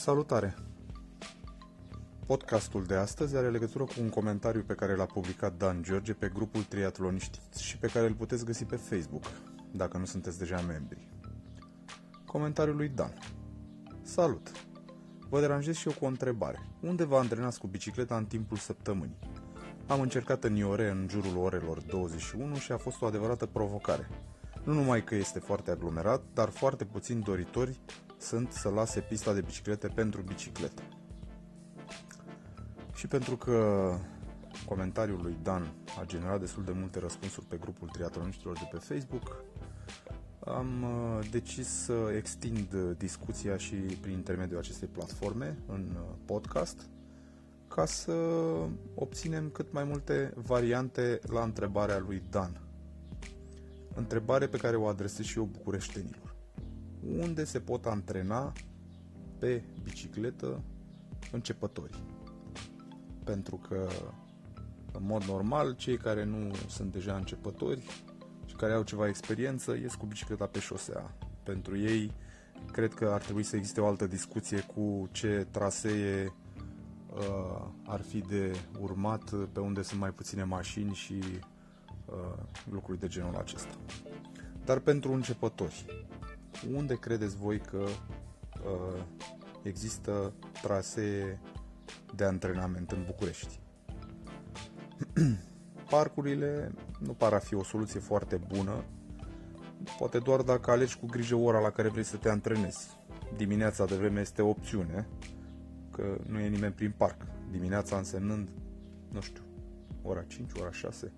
Salutare! Podcastul de astăzi are legătură cu un comentariu pe care l-a publicat Dan George pe grupul Triatloniști și pe care îl puteți găsi pe Facebook, dacă nu sunteți deja membri. Comentariul lui Dan. Salut! Vă deranjez și eu cu o întrebare. Unde vă antrenați cu bicicleta în timpul săptămânii? Am încercat în Iore în jurul orelor 21 și a fost o adevărată provocare. Nu numai că este foarte aglomerat, dar foarte puțini doritori sunt să lase pista de biciclete pentru bicicletă. Și pentru că comentariul lui Dan a generat destul de multe răspunsuri pe grupul triatloniștilor de pe Facebook, am uh, decis să extind discuția și prin intermediul acestei platforme în uh, podcast ca să obținem cât mai multe variante la întrebarea lui Dan. Întrebare pe care o adresez și eu bucureștenilor. Unde se pot antrena pe bicicletă începătorii? Pentru că, în mod normal, cei care nu sunt deja începători și care au ceva experiență ies cu bicicleta pe șosea. Pentru ei, cred că ar trebui să existe o altă discuție cu ce trasee uh, ar fi de urmat pe unde sunt mai puține mașini și uh, lucruri de genul acesta. Dar pentru începători, unde credeți voi că uh, există trasee de antrenament în București? Parcurile nu par a fi o soluție foarte bună, poate doar dacă alegi cu grijă ora la care vrei să te antrenezi. Dimineața de vreme este o opțiune, că nu e nimeni prin parc. Dimineața însemnând, nu știu, ora 5, ora 6.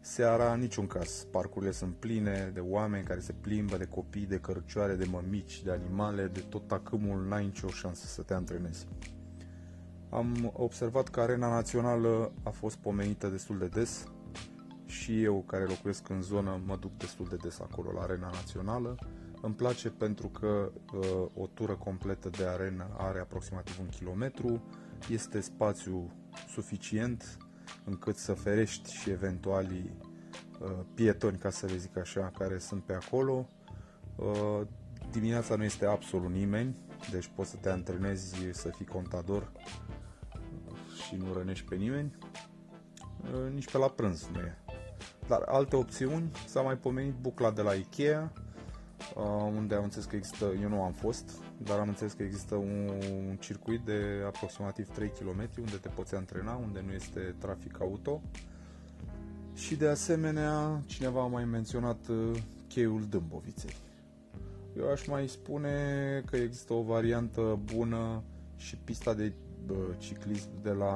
Seara, în niciun caz. Parcurile sunt pline de oameni care se plimbă, de copii, de cărcioare, de mămici, de animale, de tot tacâmul, n-ai nicio șansă să te antrenezi. Am observat că arena națională a fost pomenită destul de des și eu care locuiesc în zonă mă duc destul de des acolo la arena națională îmi place pentru că uh, o tură completă de arenă are aproximativ un kilometru, este spațiu suficient încât să ferești și eventualii uh, pietoni, ca să le zic așa, care sunt pe acolo. Uh, dimineața nu este absolut nimeni, deci poți să te antrenezi să fii contador și nu rănești pe nimeni. Uh, nici pe la prânz nu e. Dar alte opțiuni, s-a mai pomenit bucla de la Ikea, Uh, unde am înțeles că există, eu nu am fost, dar am înțeles că există un, un circuit de aproximativ 3 km unde te poți antrena, unde nu este trafic auto. Și de asemenea, cineva a mai menționat uh, cheiul Dâmboviței. Eu aș mai spune că există o variantă bună și pista de ciclism de la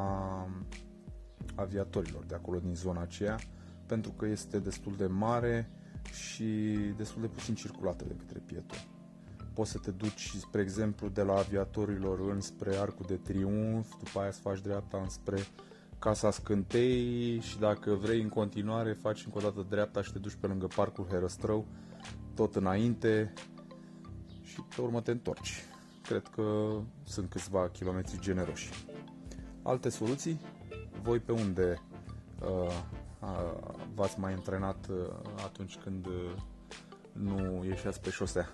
aviatorilor de acolo din zona aceea, pentru că este destul de mare, și destul de puțin circulată de către pietoni. Poți să te duci, spre exemplu, de la aviatorilor înspre Arcul de Triunf, după aia să faci dreapta înspre Casa Scântei și dacă vrei în continuare faci încă o dată dreapta și te duci pe lângă Parcul Herăstrău, tot înainte și pe urmă te întorci. Cred că sunt câțiva kilometri generoși. Alte soluții? Voi pe unde uh, v-ați mai antrenat uh, atunci când uh, nu ieșeați pe șosea?